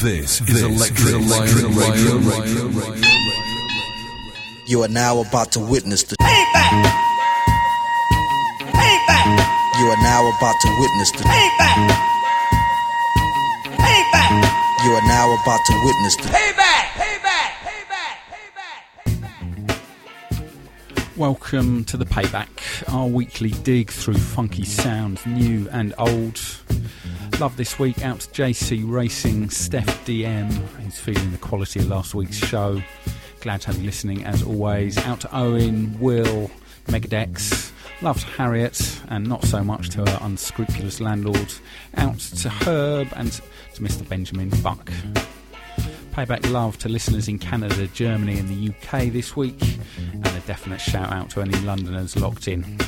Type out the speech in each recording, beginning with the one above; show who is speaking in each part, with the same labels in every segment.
Speaker 1: This is Electric, Electric Radio. Radio. Radio.
Speaker 2: You are now about to witness the.
Speaker 3: Payback! Payback!
Speaker 2: You are now about to witness the.
Speaker 3: Payback! Payback!
Speaker 2: You are now about to witness the.
Speaker 3: Payback! Payback! Payback! Payback!
Speaker 4: Welcome to the Payback, our weekly dig through funky sounds, new and old. Love this week out to JC Racing, Steph DM, who's feeling the quality of last week's show. Glad to have you listening as always. Out to Owen, Will, Megadex. Love to Harriet, and not so much to her unscrupulous landlord. Out to Herb and to Mr. Benjamin Buck. Payback love to listeners in Canada, Germany, and the UK this week, and a definite shout out to any Londoners locked in.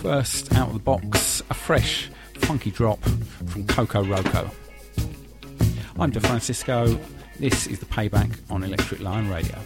Speaker 4: First out of the box, a fresh, funky drop from Kokoroko. I'm D'Francisco. This is the Payback on Electric Lion Radio.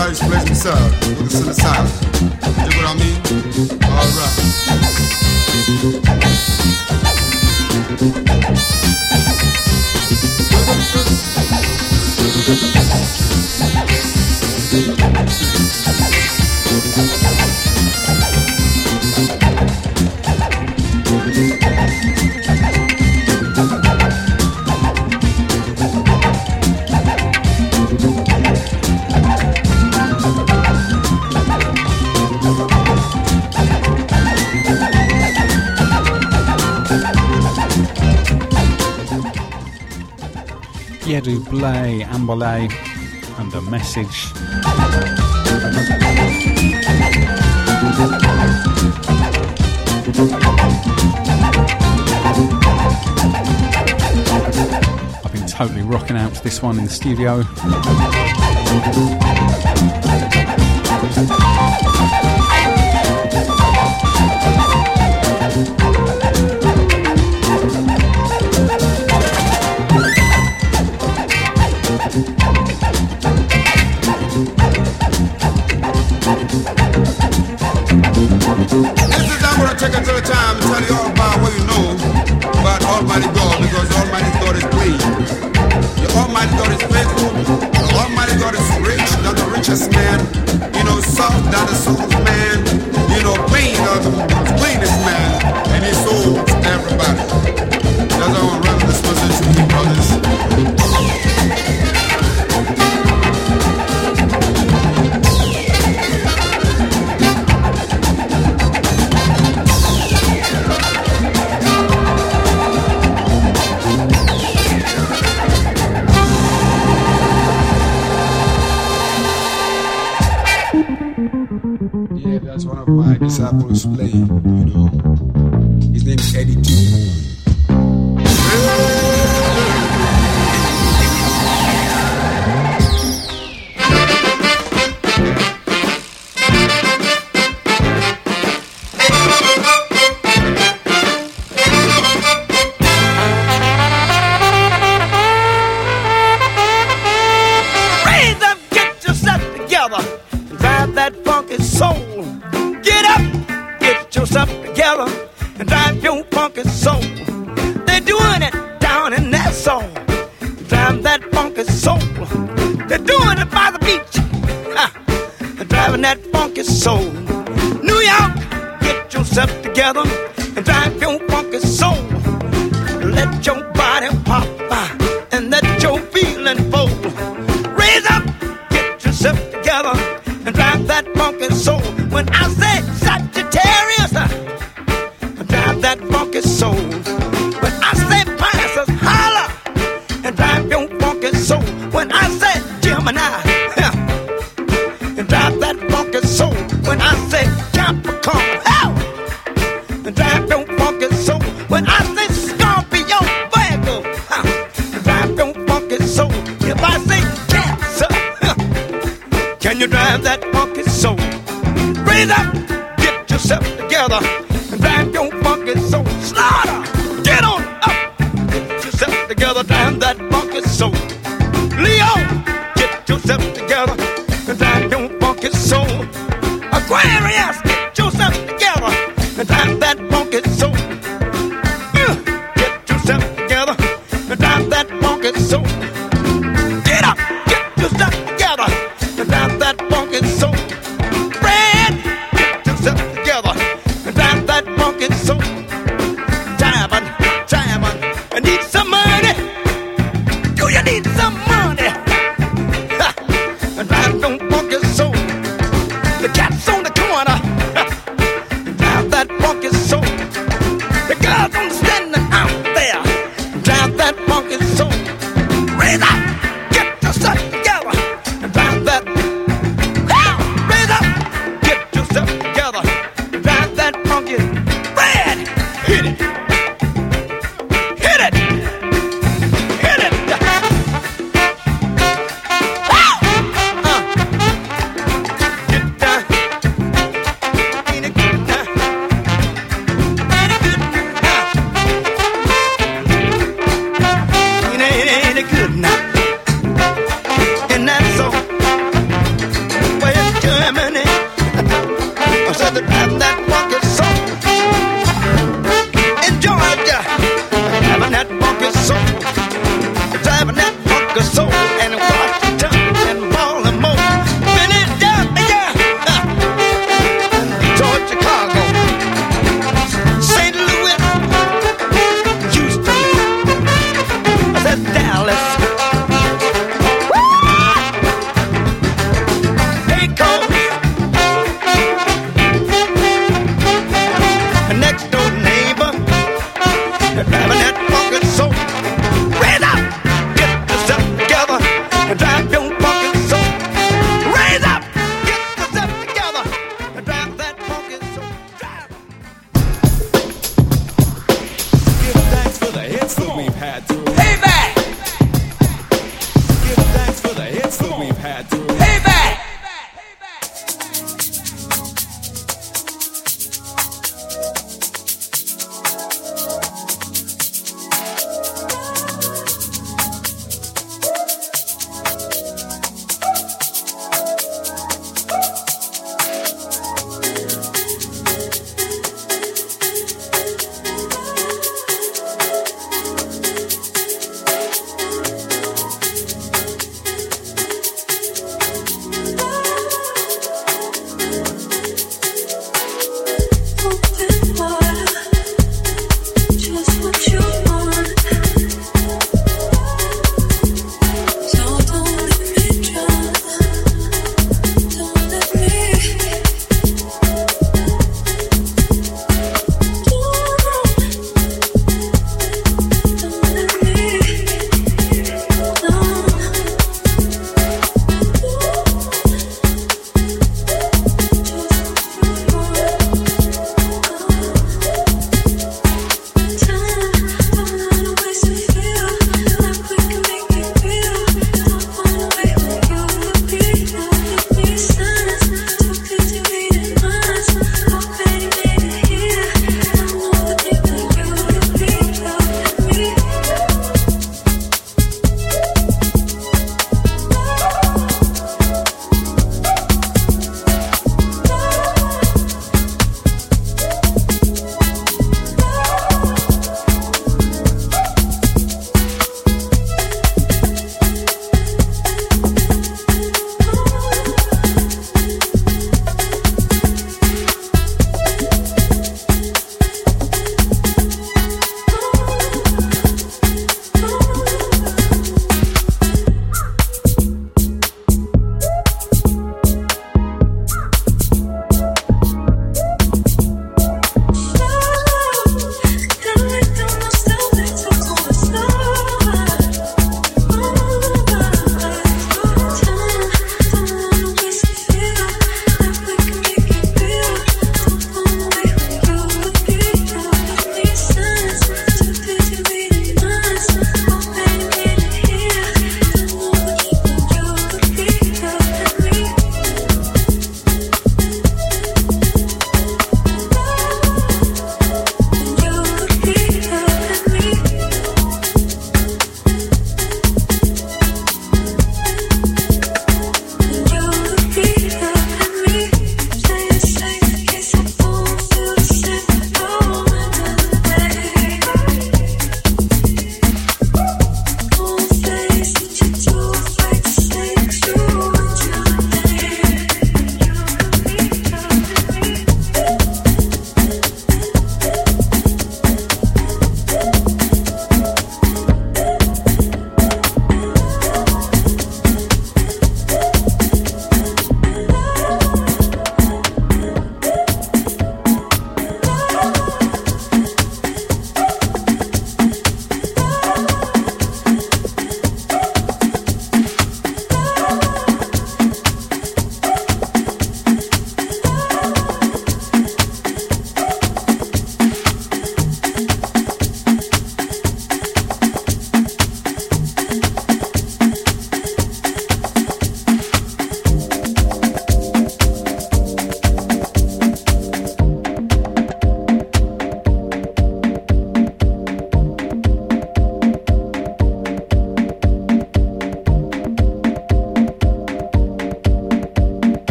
Speaker 5: I just raise myself with a the
Speaker 6: synthesizer. You know what I mean?
Speaker 5: Alright. Blay, Ambolley, and a message. I've been totally rocking out to this one in the studio.
Speaker 6: you
Speaker 7: drive that funky soul. Raise up, get yourself together.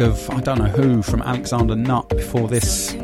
Speaker 8: of I don't know who from Alexander Nut before this.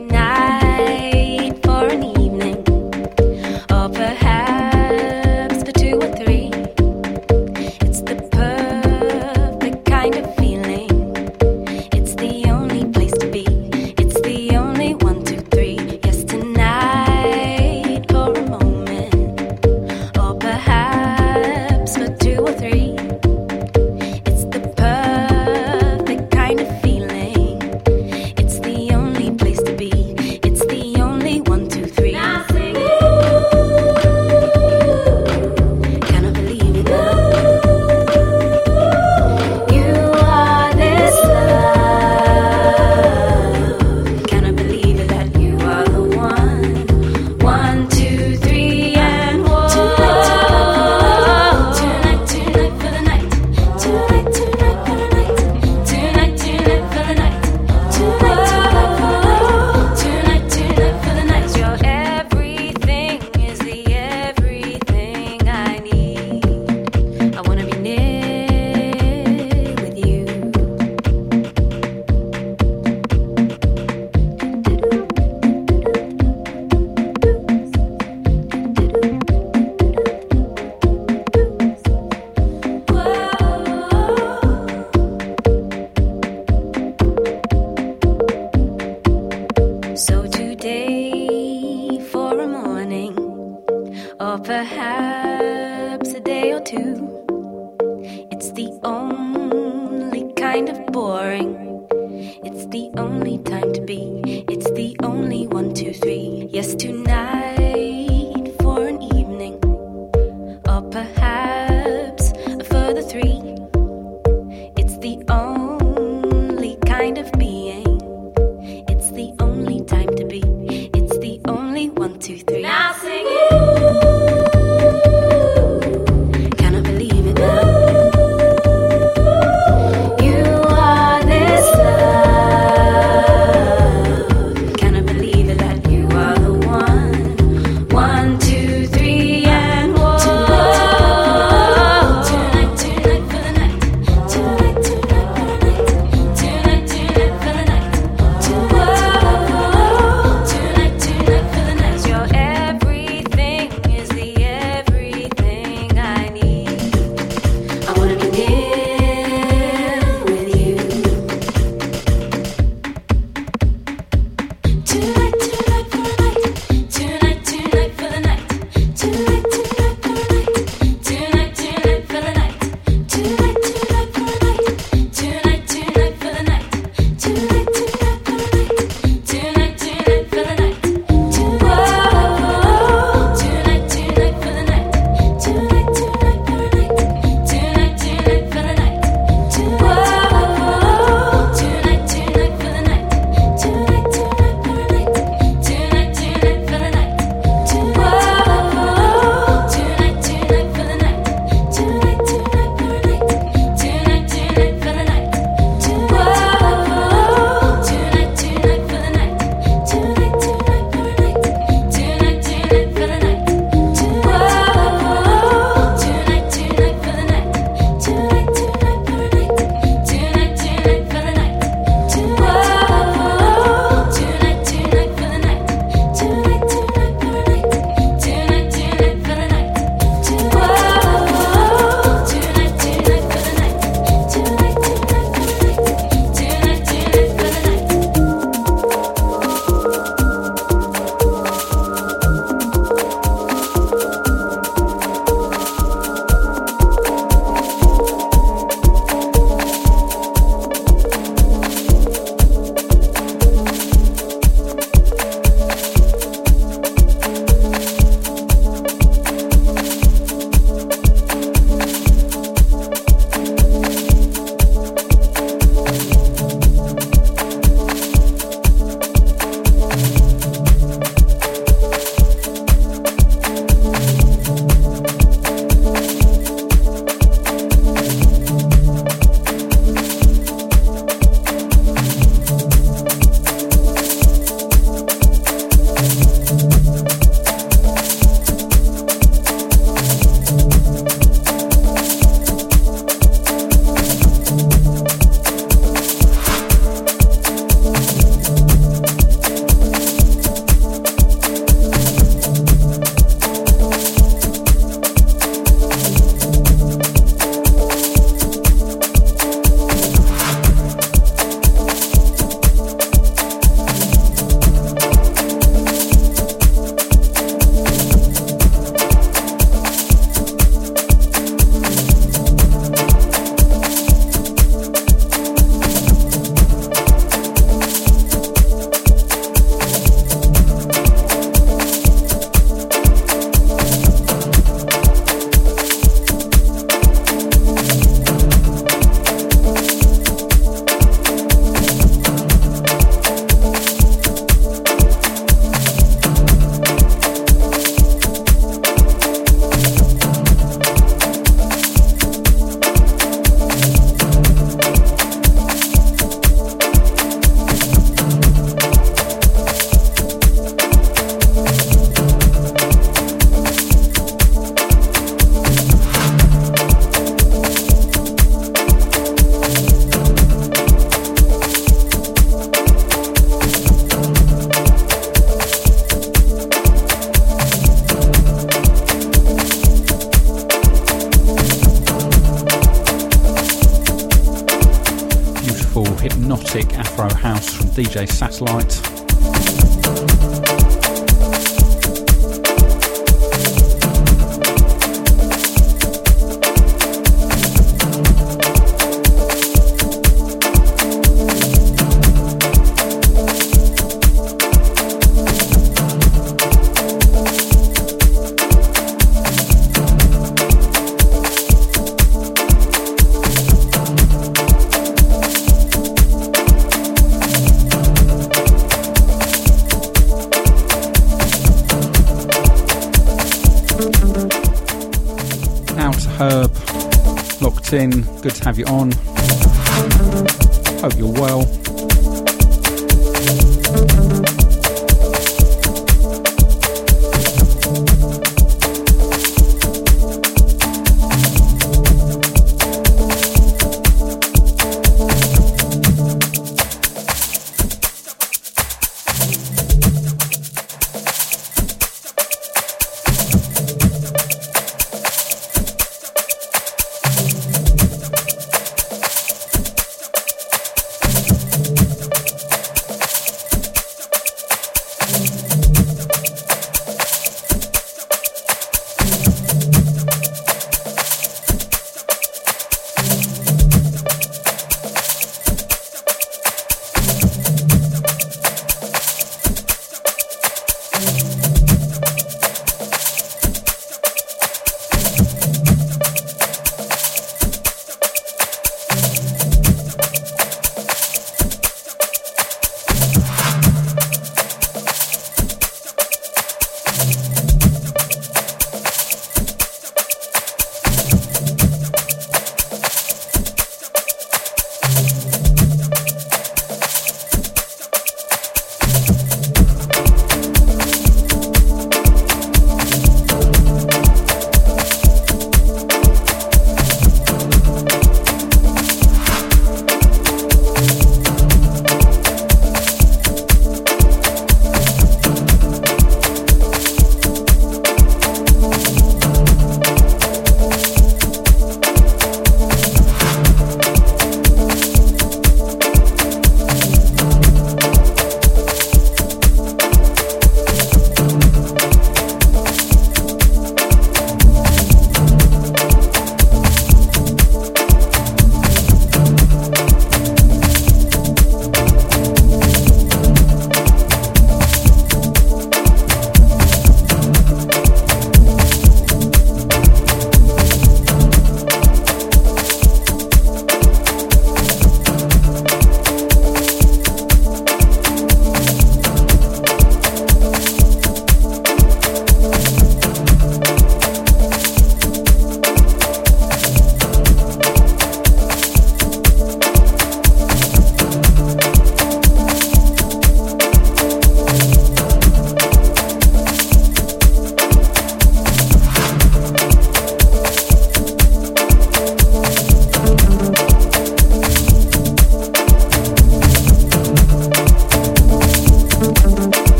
Speaker 4: DJ Satelite.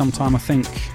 Speaker 4: Sometime I think.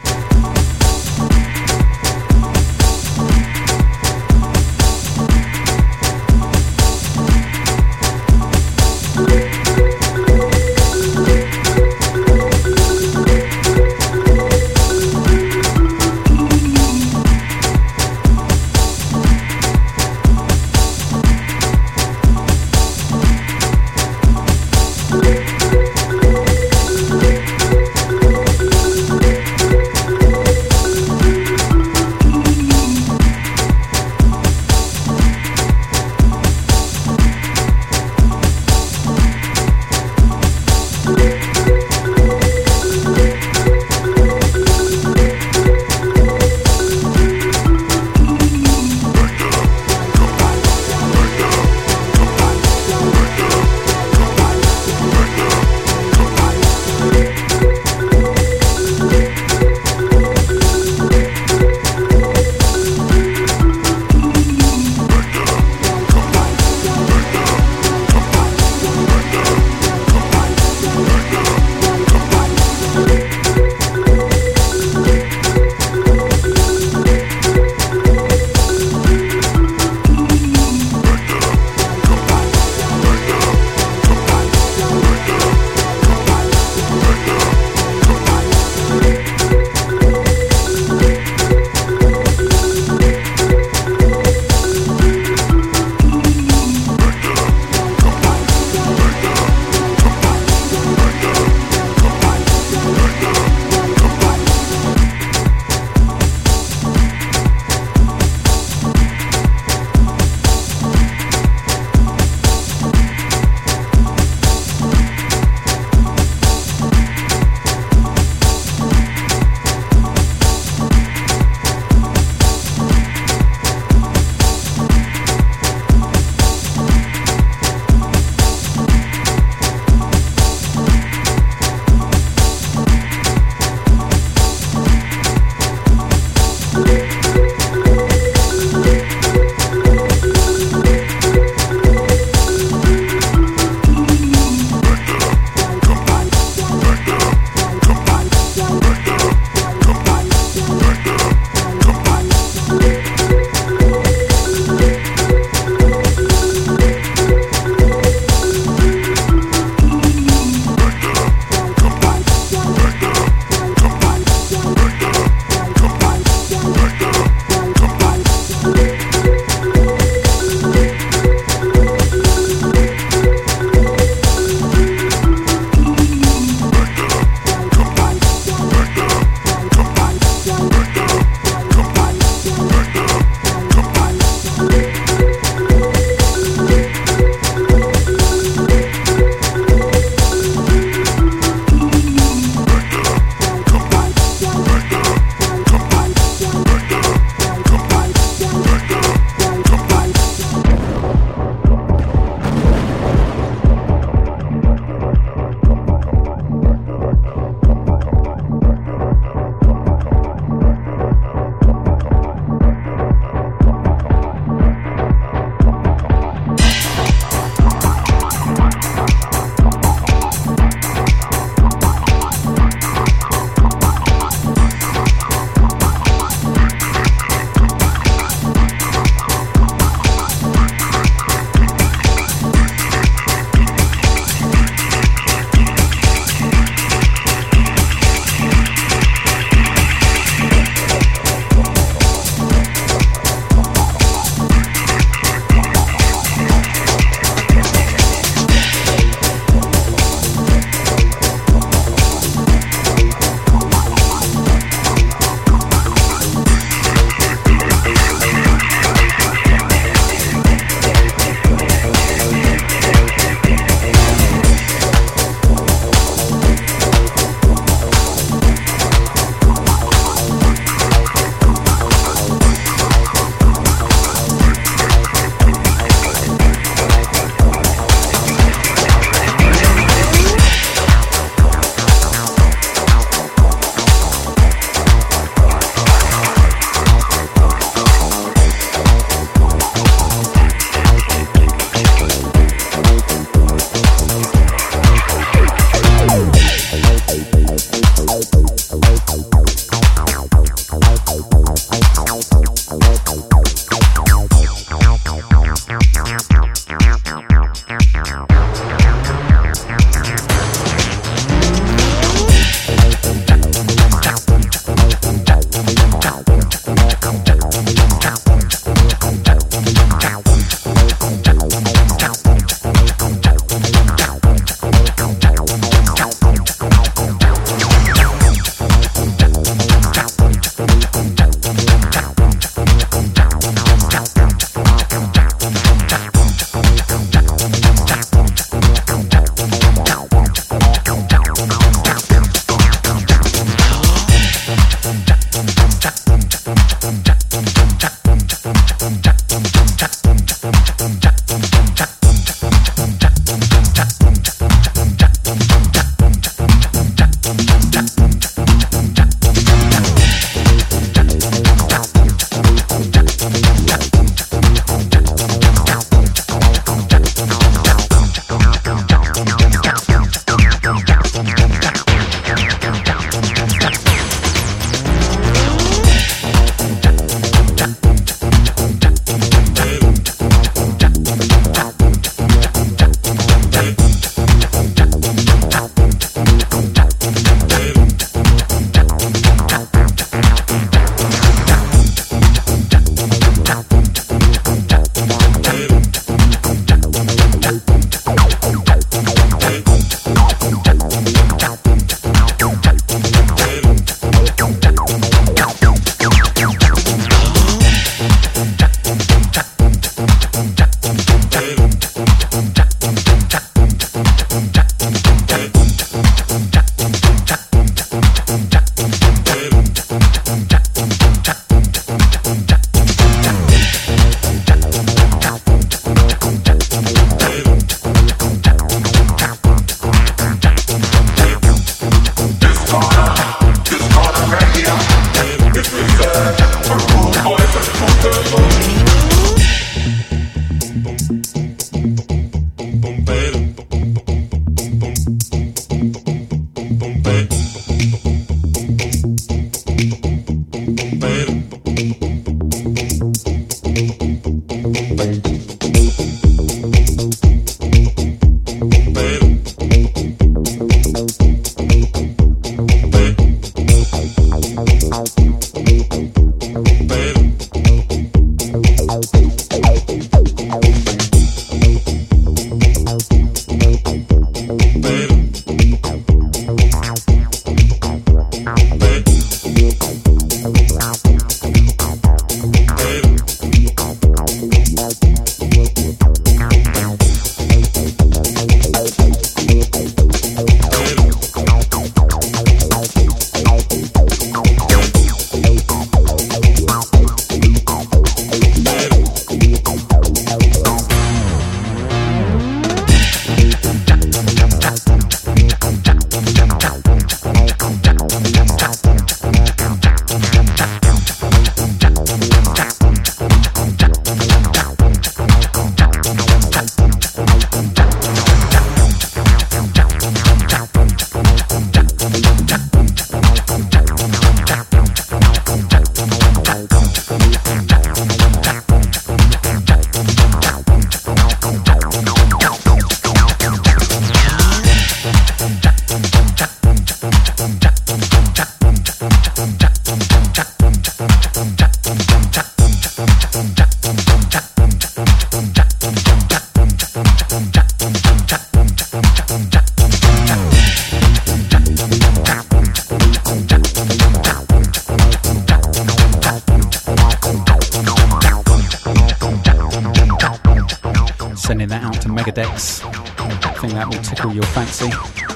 Speaker 4: I think that will tickle your fancy.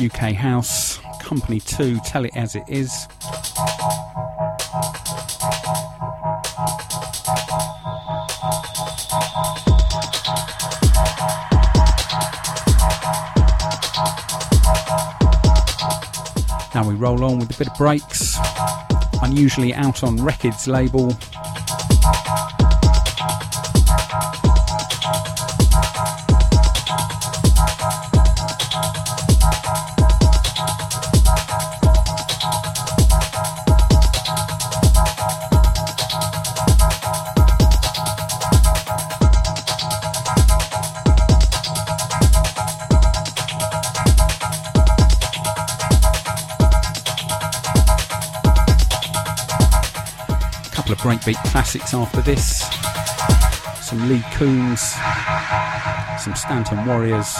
Speaker 4: UK house. Company 2, Tell It As It Is. Now we roll on with a bit of breaks. Unusually out on Records label. Breakbeat classics after this. Some Lee Coombs, some Stanton Warriors.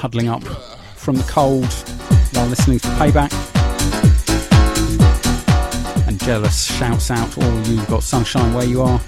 Speaker 4: Huddling up from the cold while listening to payback. And jealous shouts out all of you who've got sunshine where you are.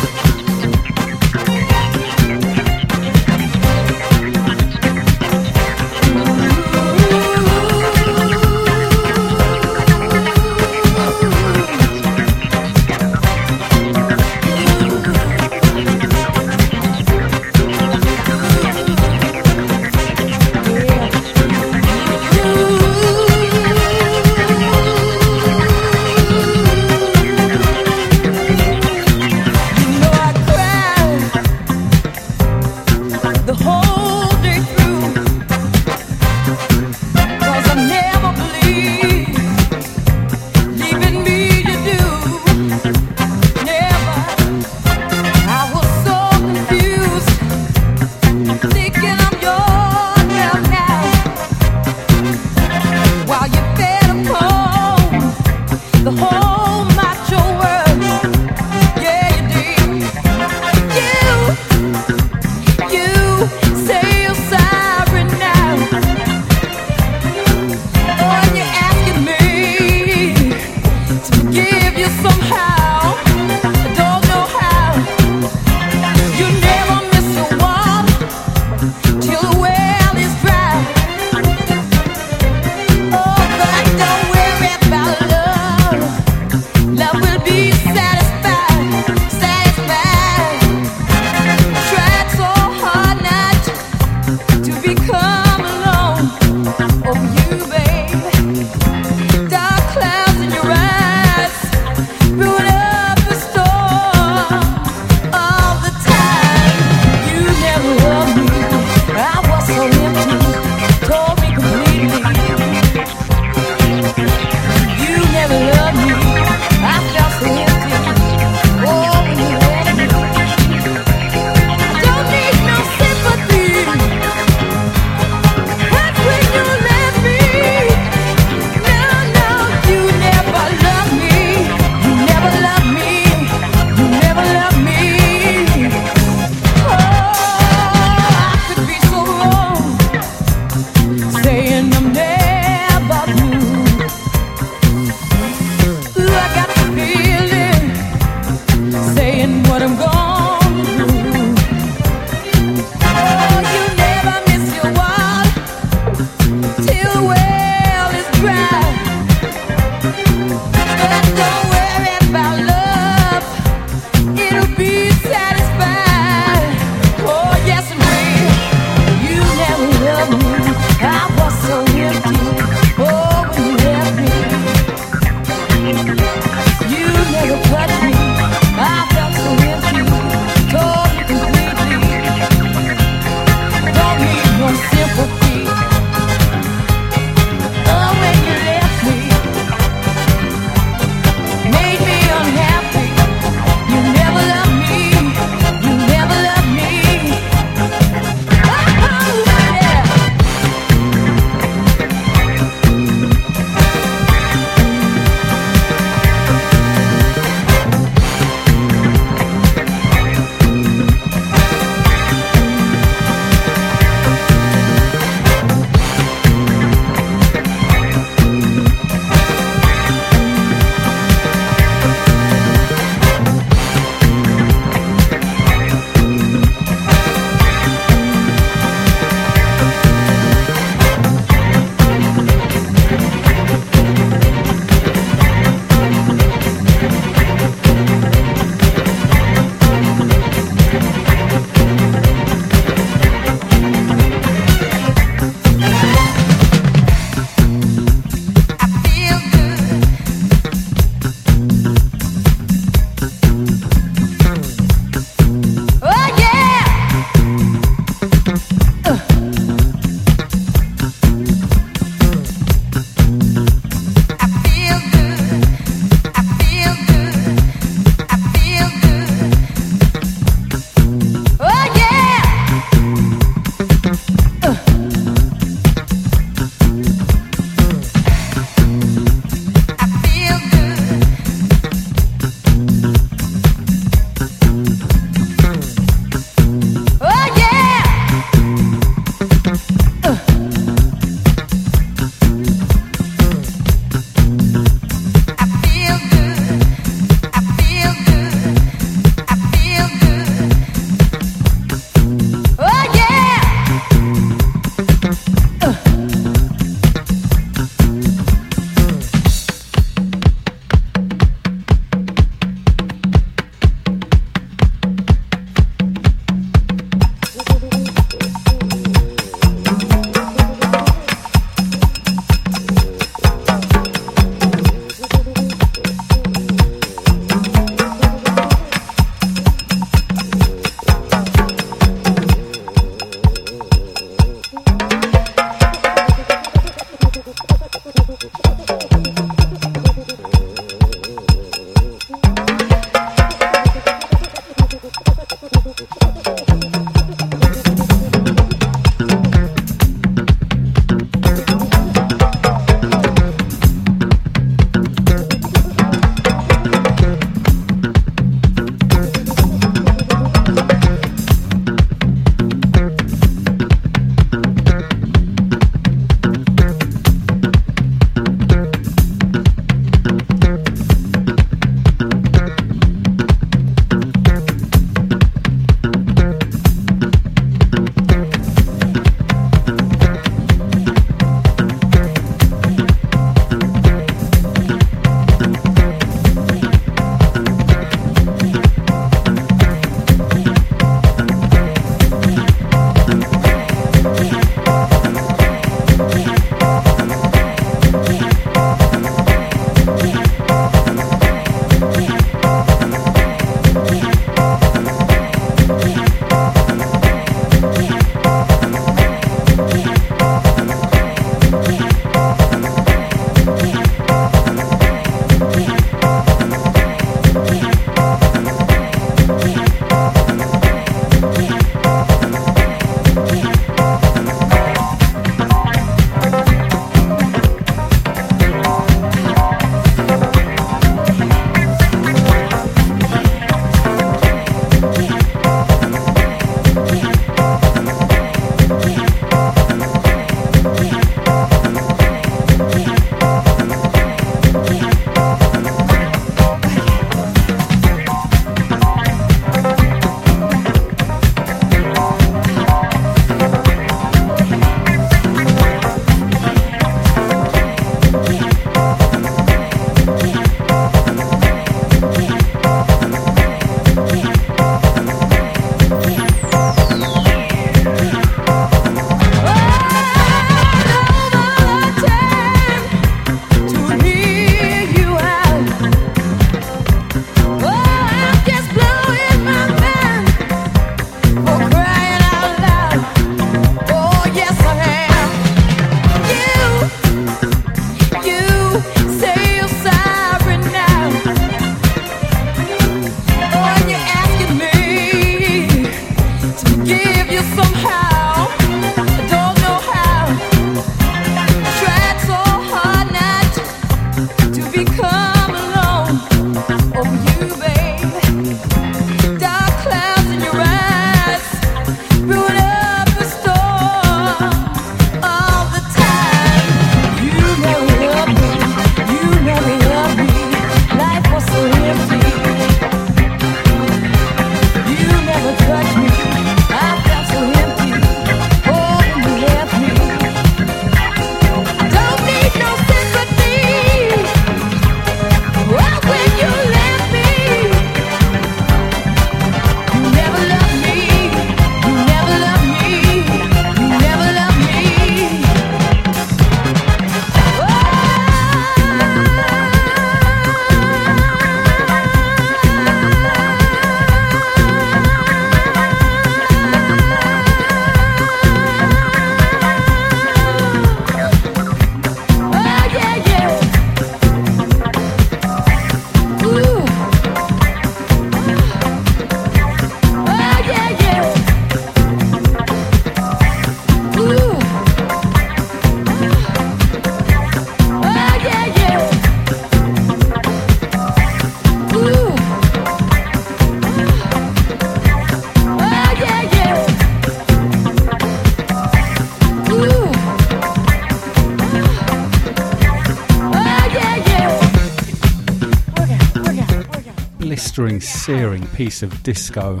Speaker 4: piece of disco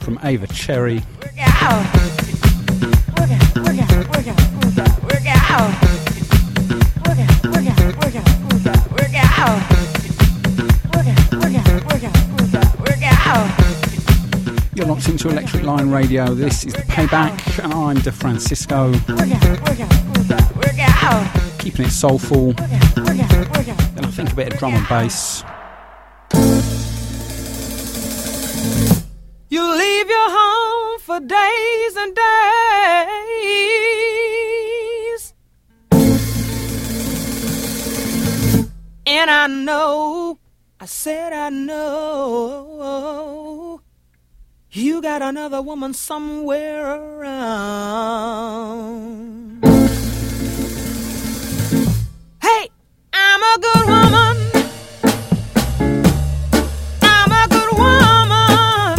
Speaker 4: from Ava Cherry. You're locked into Electric Lion Radio. This is the Payback, and I'm
Speaker 9: D'Francisco.
Speaker 4: Keeping it soulful. Then I think a bit of drum and bass.
Speaker 3: another woman somewhere around. Hey, I'm a good woman. I'm a good woman.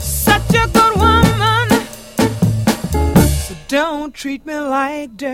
Speaker 3: Such a good woman. So don't treat me like dirt.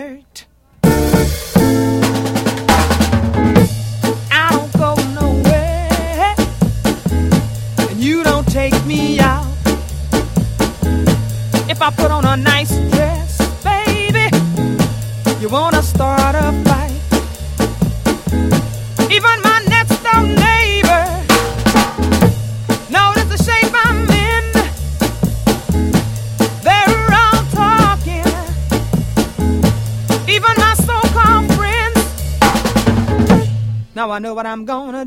Speaker 3: I know what I'm gonna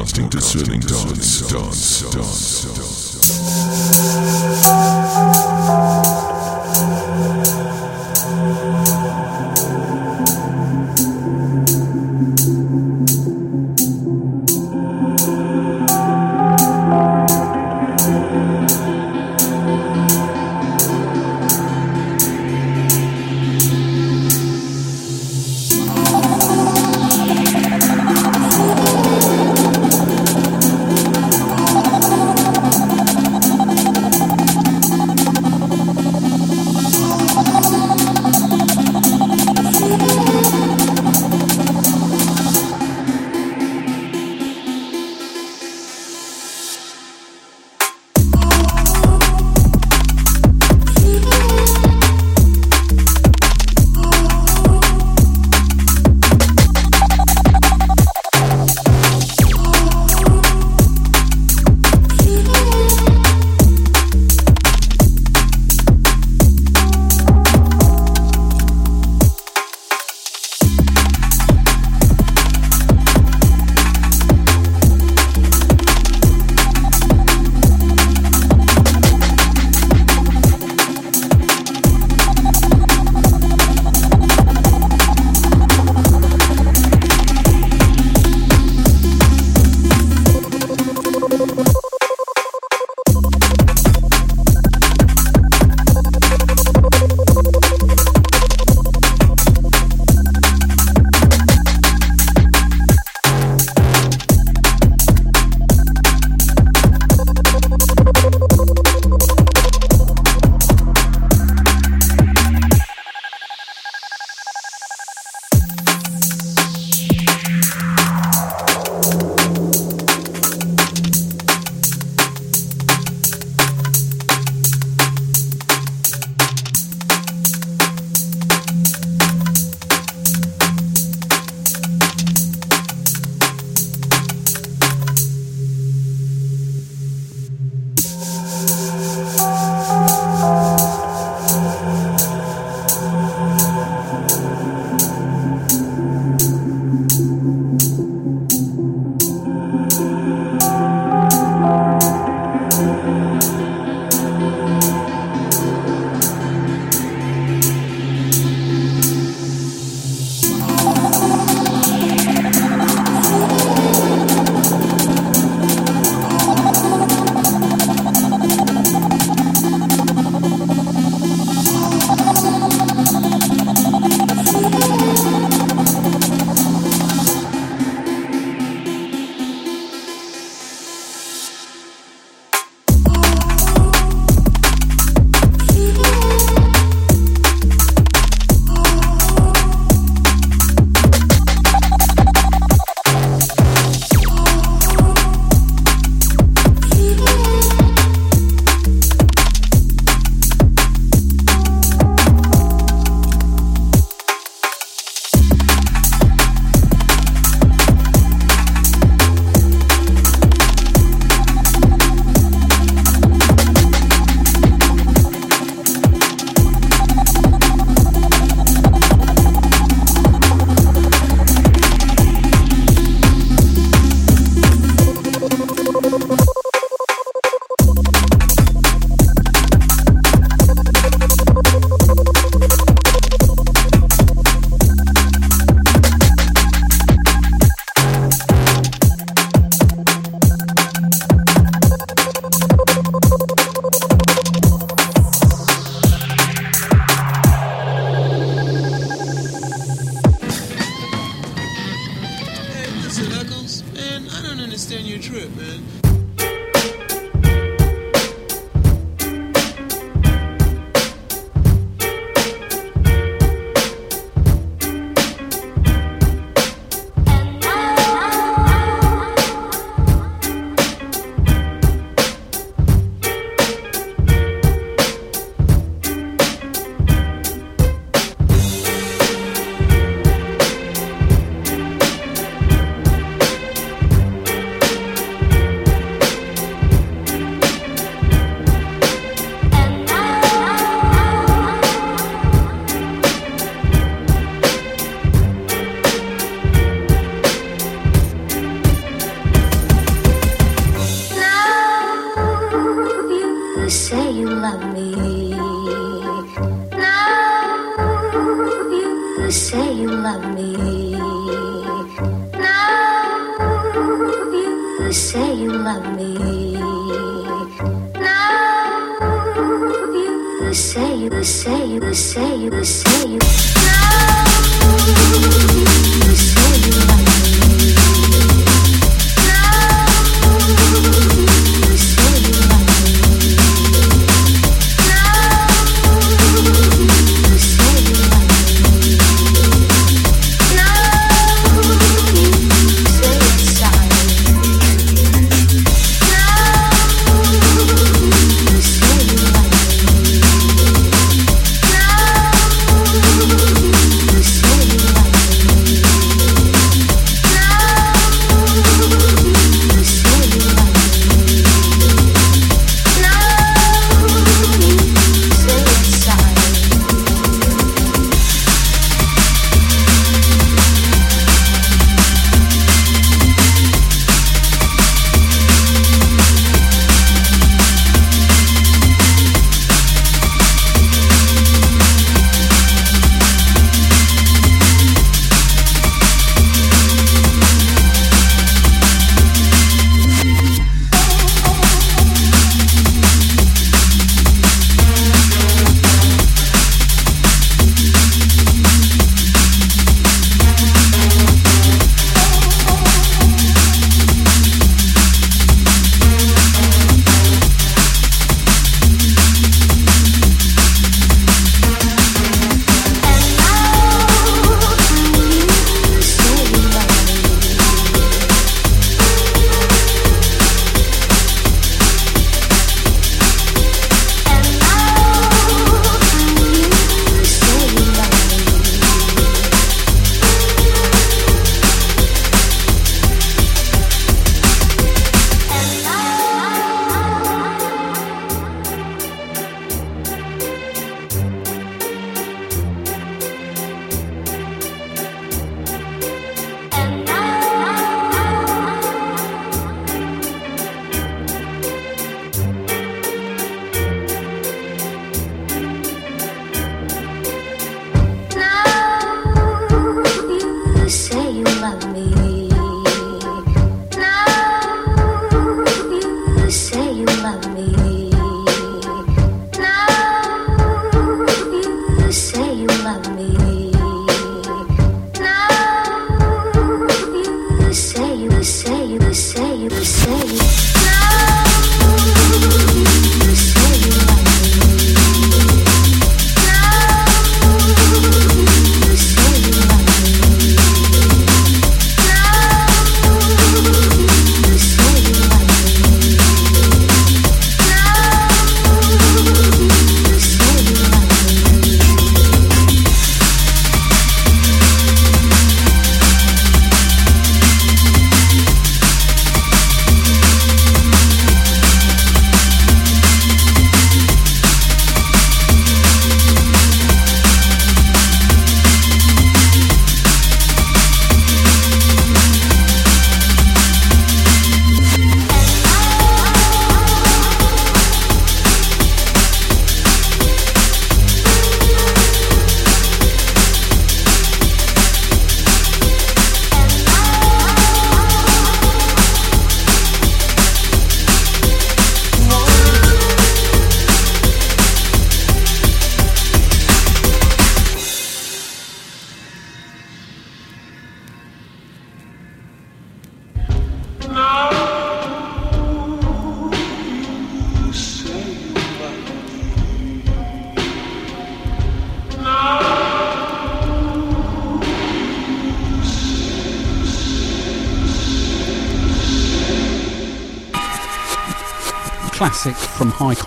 Speaker 1: Casting discerning dance, dance, dance, dance.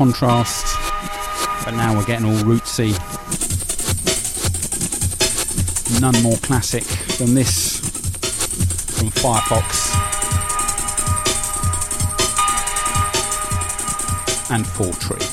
Speaker 4: contrast, but now we're getting all rootsy. None more classic than this from Firefox and
Speaker 10: 4-Tree.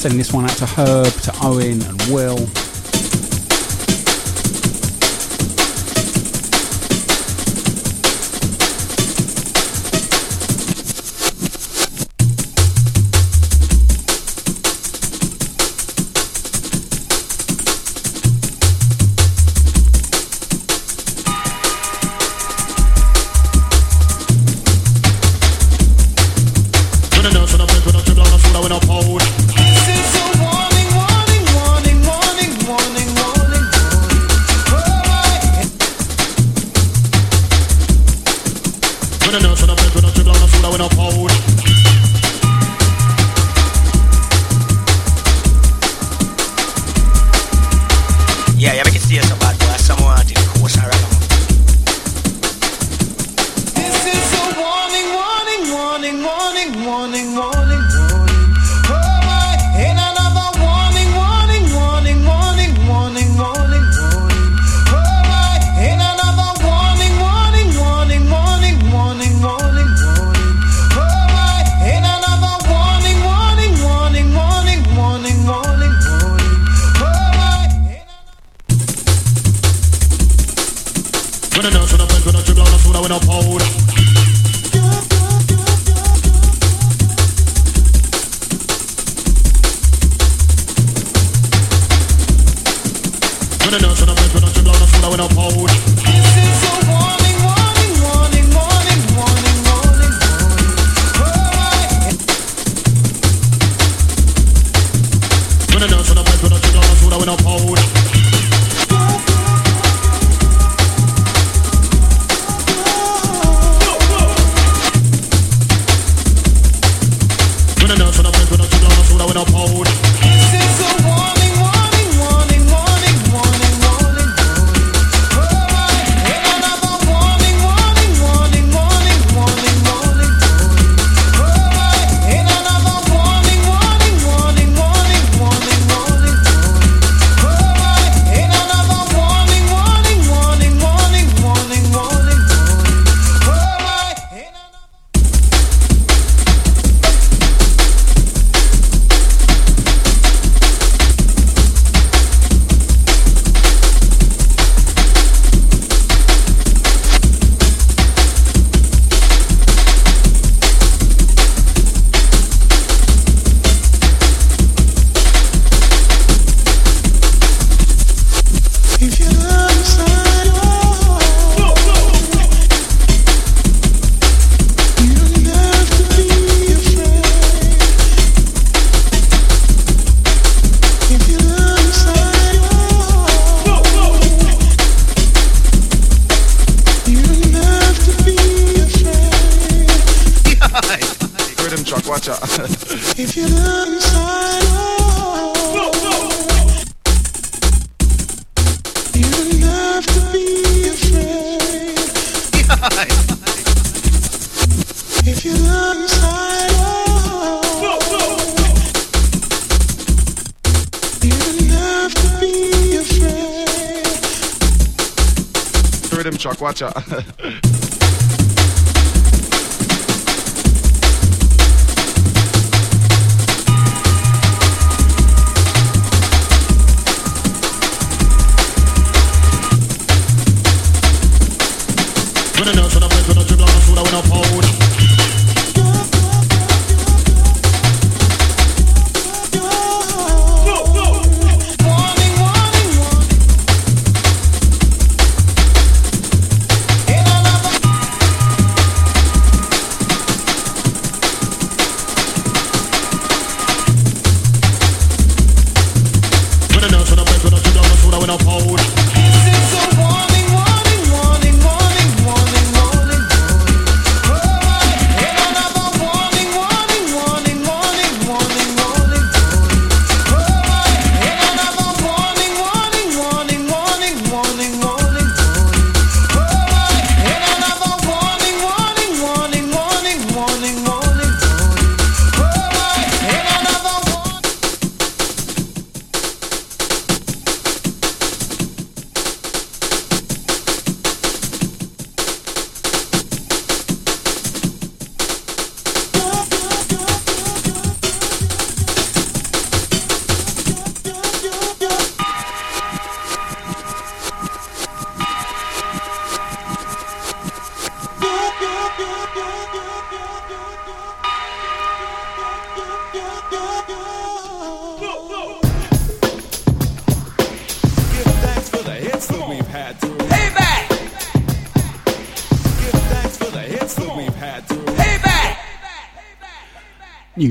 Speaker 11: Sending this one out to Herb, to Owen, and Will.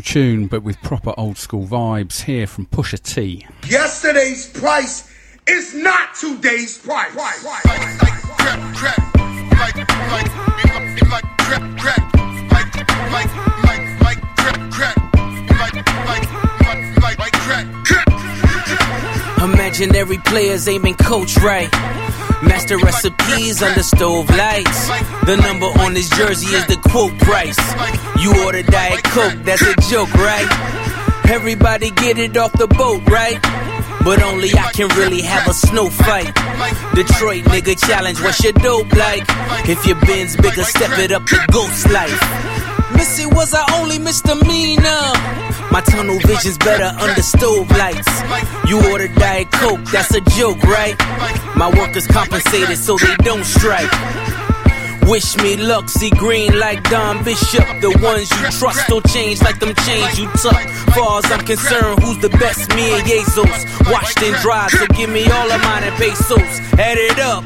Speaker 10: tune, but with proper old school vibes here from Pusha T. Yesterday's
Speaker 12: price is not today's
Speaker 13: price. price, price, price.
Speaker 12: Like, like crap, crap. Like,
Speaker 4: like, like, like crap, crap. Like, like, like, like crap, crap. Like,
Speaker 14: like, like, like, like crap, crap.
Speaker 15: Imaginary players aiming coach right. Master recipes under stove lights. The number on his jersey is the quote price. You order Diet Coke, that's a joke, right? Everybody get it off the boat, right? But only I can really have a snow fight. Detroit nigga challenge, what's your dope like? If your bin's bigger, step it up to ghost life. Missy was I only misdemeanor. My tunnel vision's better under stove lights. You order Diet Coke, that's a joke, right? My workers compensated so they don't strike. Wish me luck, see green like Don Bishop. The ones you trust don't change like them chains you tuck. Far as I'm concerned, who's the best? Me and Jesus. Washed and dried, so give me all of mine and pesos. Add it up.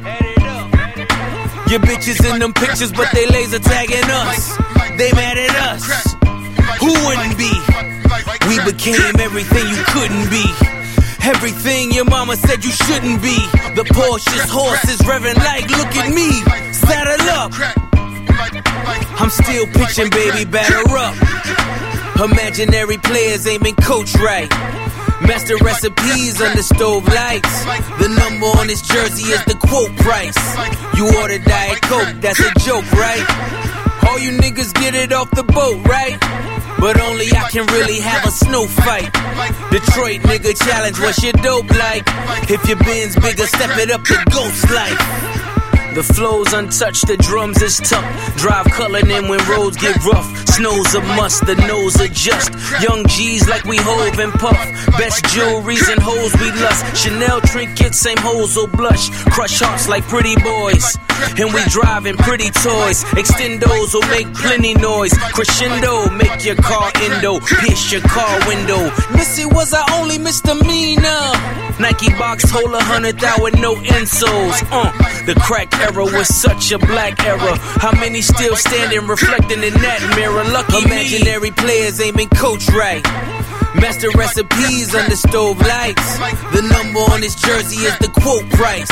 Speaker 15: Your bitches in them pictures, but they laser tagging us. They mad at us. Who wouldn't be? We became everything you couldn't be. Everything your mama said you shouldn't be. The Porsche's horse is revving like, look at me. Saddle up. I'm still pitching, baby, batter up. Imaginary players aiming coach right. Master recipes under stove lights. The number on his jersey is the quote price. You order Diet Coke, that's a joke, right? All you niggas get it off the boat, right? But only I can really have a snow fight. Detroit nigga challenge, what's your dope like? If your bin's bigger, step it up to ghost life. The flow's untouched, the drums is tough. Drive coloring in when roads get rough. Snow's a must, the nose adjust. Young G's like we hove and puff. Best jewelries and hoes we lust. Chanel trinkets, same hoes will blush. Crush hearts like pretty boys. And we driving pretty toys. Extendos will make plenty noise. Crescendo, make your car endo. Pierce your car window. Missy was our only misdemeanor. Nike box hold a hundred thou with no insoles. Uh, the crack era was such a black era. How many still standing reflecting in that mirror? Lucky imaginary players aiming coach right. Master recipes under stove lights. The number on his jersey is the quote price.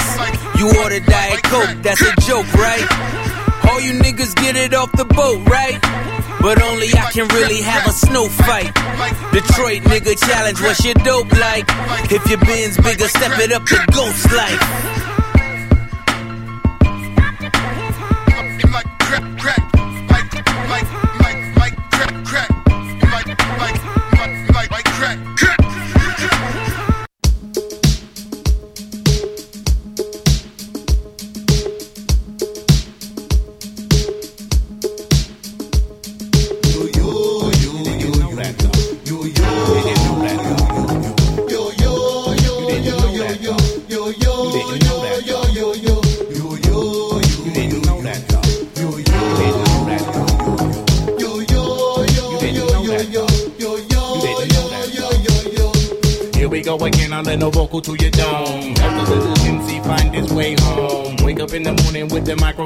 Speaker 15: You order Diet Coke, that's a joke, right? All you niggas get it off the boat, right? But only I can really have a snow fight. Detroit nigga challenge, what's your dope like? If your bin's bigger, step it up to ghost life.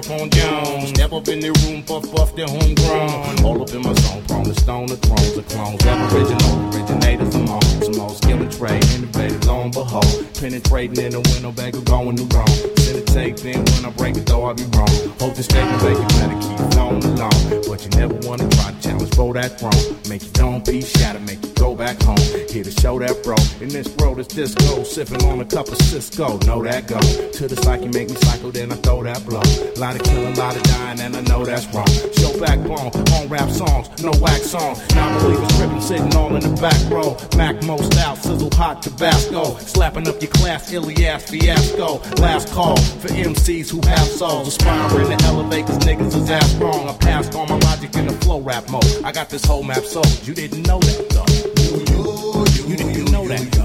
Speaker 16: The microphone Jones. Step up in the room, puff puff the homegrown. All up in my song, prone to stone, the thrones, the clones. Aboriginal, originators among. Old skill and trade, innovative, lo behold. Penetrating in the window this disco. Sipping on a cup of Cisco. Know that go. To the psyche, make me cycle, then I throw that blow. Lot of killing, lot of dying, and I know that's wrong. Show backbone on rap songs, no wax songs. Now believers tripping, sitting all in the back row. Mac most out, sizzle hot Tabasco. Slapping up your class, Ilias fiasco. Last call for MCs who have souls. Aspiring to elevate, cause niggas is ass wrong. I passed all my logic in the flow rap mode. I got this whole map sold. You didn't know that though. You didn't know that though.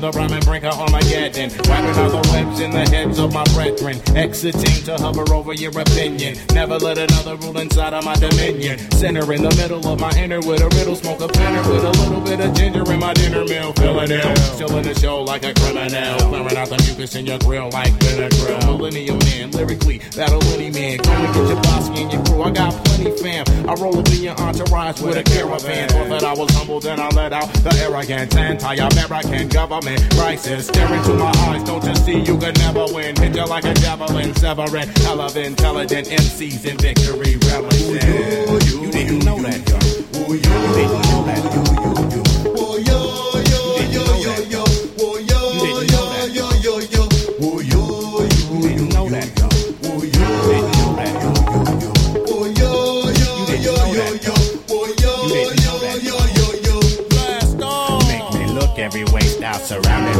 Speaker 16: sound of rhyme and bring her Armageddon. wrapping out the webs in the heads of my brethren. Exiting to hover over your opinion. Never let another rule inside of my dominion. Center in the middle of my inner with a riddle. Smoke a pinner with a little bit of ginger in my dinner meal. Filling ill. Chilling the show like a criminal. Clearing out the mucus in your grill like vinegar. Millennial man, lyrically, battle any man. Come and get your bossy and your crew. I got plenty fam. I roll up in your entourage with a caravan. Thought that I was humble, then I let out the arrogant anti-American government crisis. Stare into my eyes, don't you see you could never win? Hit you like a javelin, severing. Hell of intelligent MCs in victory relishing. You didn't know that, yo. You didn't know that, yo.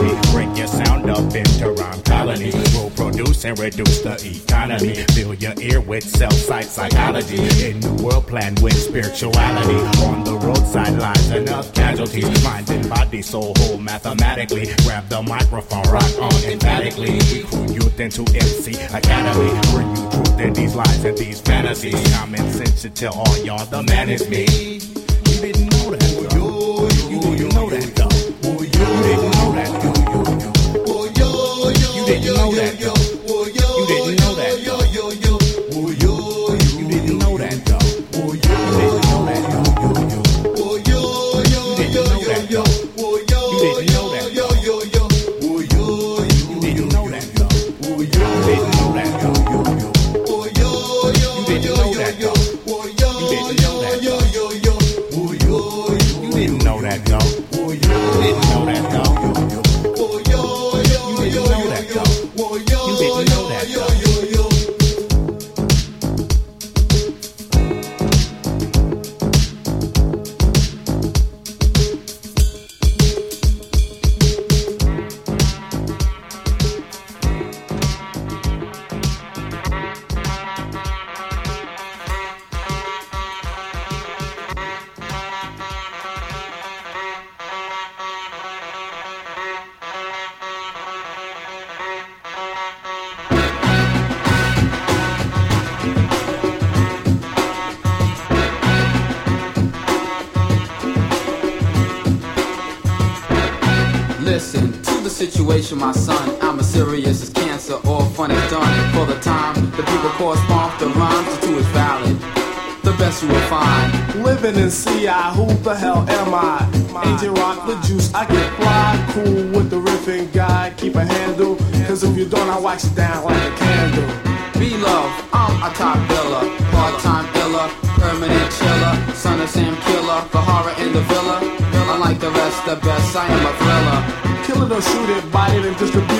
Speaker 16: Me. Break your sound up into rhyme colony. Will produce and reduce the economy. Fill your ear with self-site psychology. In the world plan with spirituality. On the roadside lies enough casualties. Mind and body, soul whole mathematically. Grab the microphone, rock on emphatically. Recruit youth into MC Academy. Bring you truth in these lies and these fantasies. Common sense to tell all y'all the man is me. You
Speaker 17: wax it down like a candle.
Speaker 18: Be love, I'm a top biller, part-time iller, permanent chiller, son of Sam Killer, the horror in the villa. Unlike the rest, the best, I am a thriller.
Speaker 17: Kill it or shoot it, bite it and distribute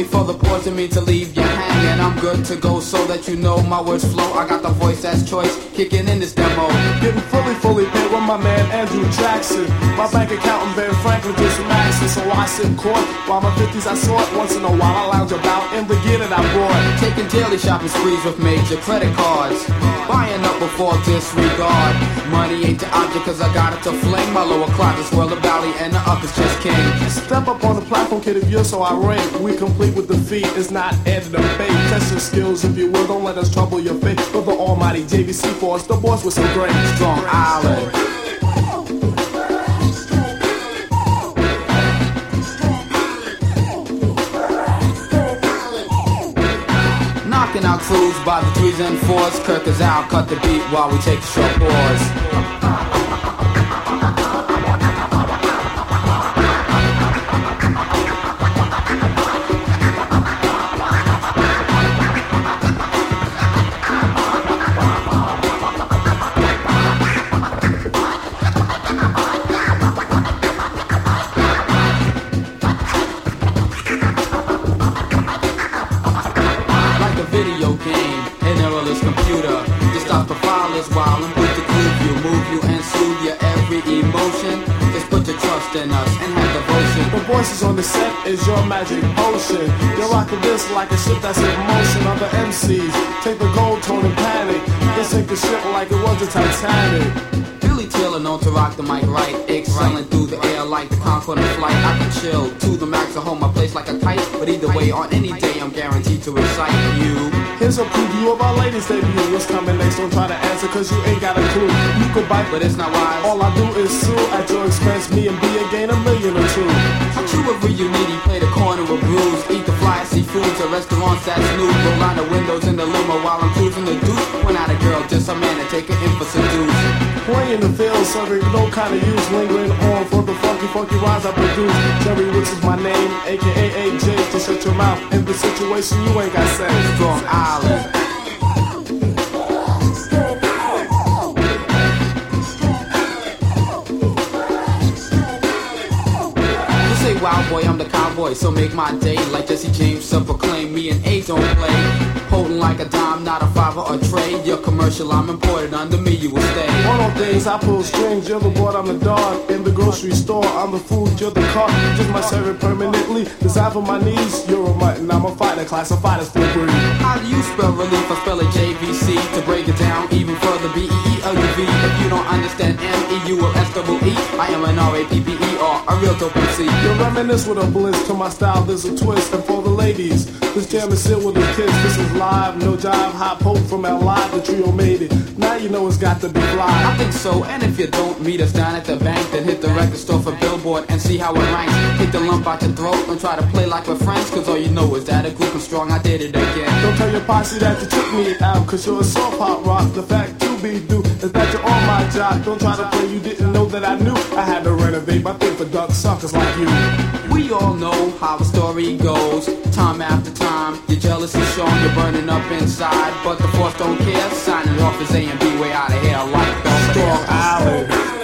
Speaker 18: Sorry for the and mean to leave you hanging. I'm good to go so that you know my words flow. I got the voice that's choice kicking in this demo.
Speaker 17: Getting fully, fully paid with my man Andrew Jackson. My bank account and Ben Franklin just maxing, so I sit in court. While my 50s I sort, once in a while I lounge about in the gear that I brought.
Speaker 18: Daily shopping sprees with major credit cards. Buying up before disregard. Money ain't the object cause I got it to fling. My lower closet swirl the valley and the up is just king.
Speaker 17: Step up on the platform, kid, if you're so irate. We complete with the it's not added a bait. Test your skills if you will, don't let us trouble your fate. But the almighty JVC force, the boys were so great.
Speaker 18: Strong Island. By the threes and fours. Kirk is out, cut the beat while we take short pause.
Speaker 17: Magic potion. You're rocking this like a ship that's in motion. Other MCs take the gold tone and panic. They sink the ship like it was the Titanic.
Speaker 18: Billy Taylor known to rock the mic right, excelling through the air like the Concorde flight. I can chill to the max to hold my place like a kite. But either way, on any day, I'm guaranteed to excite you.
Speaker 17: Here's a preview of our latest debut. What's coming next? Don't try to answer, cause you ain't got a clue. You could bite,
Speaker 18: But it's not wise.
Speaker 17: all I do is sue at your expense. Me and B gain a million or two.
Speaker 18: How true of you needy, play the corner of brews, eat seafoods at restaurants that roll out the windows in the limo while I'm cruising the deuce. When out a girl, just a man to take her in for seduce.
Speaker 17: Play in the field, serving no kind of use, lingering on for the funky, funky rhymes I produce. Jerry Woods is my name, aka AJ. To shut your mouth in the situation you ain't got say.
Speaker 18: Strong Island. I'm the cowboy, so make my day like Jesse James, self proclaim me and A don't play. Holding like a dime, not a five or a trade. Your commercial, I'm imported under me, you will stay.
Speaker 17: One of days I pull strings, you're the boy, I'm the dog. In the grocery store, I'm the food, you're the cart. Just my servant permanently. Designed for my needs, you're a mutton, I'm a fighter, classified as breed.
Speaker 18: How do you spell relief? I spell it JVC. To break it down even further, B E E L U V. If you don't understand M E U L S double E, I am an R A P P E R, a real dope MC.
Speaker 17: You reminisce with a bliss to my style, there's a twist. And for the ladies, this jam is sealed with a kiss. This is live, no jive, hot poke from our live, the trio made it. Now you know it's got to be
Speaker 18: live.
Speaker 17: I
Speaker 18: think so, and if you don't meet us down at the bank, then hit the record store for Billboard and see how it ranks. Hit the lump out your throat and try to play like we're friends, cause all you know is that a group is strong, I did it again.
Speaker 17: Don't tell your posse that you took me out, cause you're a soft pop rock. The fact be due is that you're on my job. Don't try to play, you didn't know that I knew. I had to renovate my thing for duck suckers like you.
Speaker 18: We all know how the story goes. Time after time, your jealousy's showing, you're burning up inside. But the force don't care. Signing off as A and B, way out of here like.
Speaker 17: Strong Island.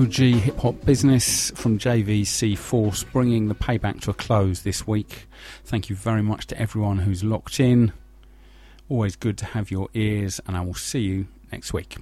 Speaker 4: OG hip hop business from JVC Force, bringing the payback to a close this week. Thank you very much to everyone who's locked in. Always good to have your ears, and I will see you next week.